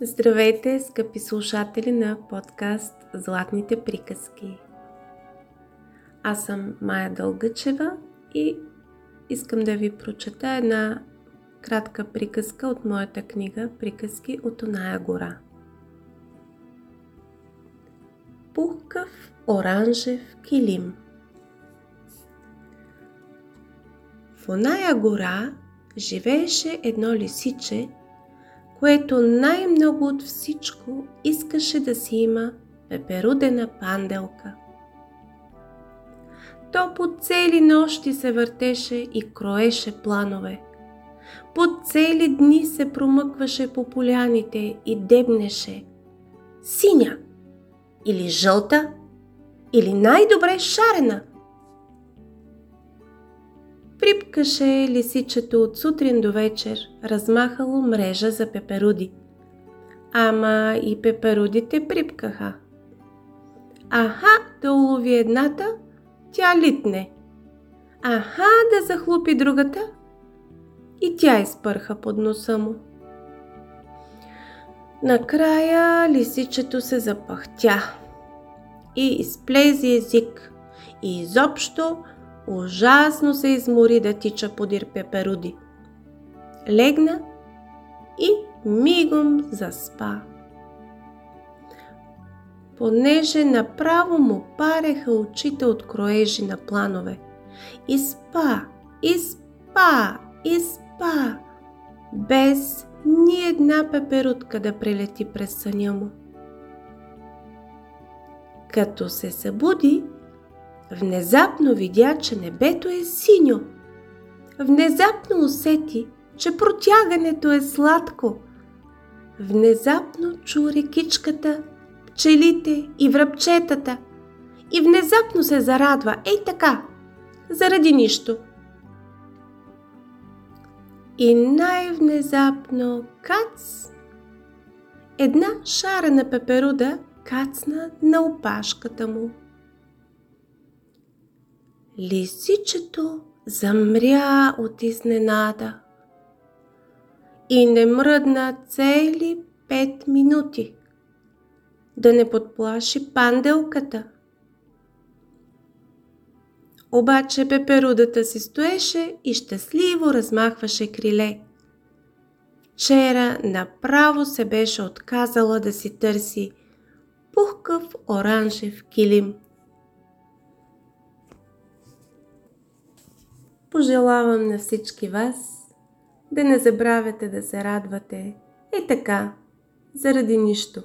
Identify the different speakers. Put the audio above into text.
Speaker 1: Здравейте, скъпи слушатели на подкаст Златните приказки. Аз съм Майя Дългачева и искам да ви прочета една кратка приказка от моята книга Приказки от оная гора. Пухкав оранжев килим В оная гора живееше едно лисиче, което най-много от всичко искаше да си има пеперудена панделка. То по цели нощи се въртеше и кроеше планове. По цели дни се промъкваше по поляните и дебнеше. Синя или жълта или най-добре шарена – Припкаше лисичето от сутрин до вечер, размахало мрежа за пеперуди. Ама и пеперудите припкаха. Аха, да улови едната, тя литне. Аха, да захлупи другата, и тя изпърха под носа му. Накрая лисичето се запахтя и изплези език и изобщо Ужасно се измори да тича подир пеперуди. Легна и мигом заспа. Понеже направо му пареха очите от кроежи на планове. И спа, и спа, и спа, без ни една пеперутка да прелети през съня му. Като се събуди, Внезапно видя, че небето е синьо. Внезапно усети, че протягането е сладко. Внезапно чу рекичката, пчелите и връбчетата. И внезапно се зарадва, ей така, заради нищо. И най-внезапно кац! Една шарена пеперуда кацна на опашката му. Лисичето замря от изненада и не мръдна цели пет минути да не подплаши панделката. Обаче пеперудата си стоеше и щастливо размахваше криле. Вчера направо се беше отказала да си търси пухкав оранжев килим – Пожелавам на всички вас да не забравяте да се радвате. Е така, заради нищо.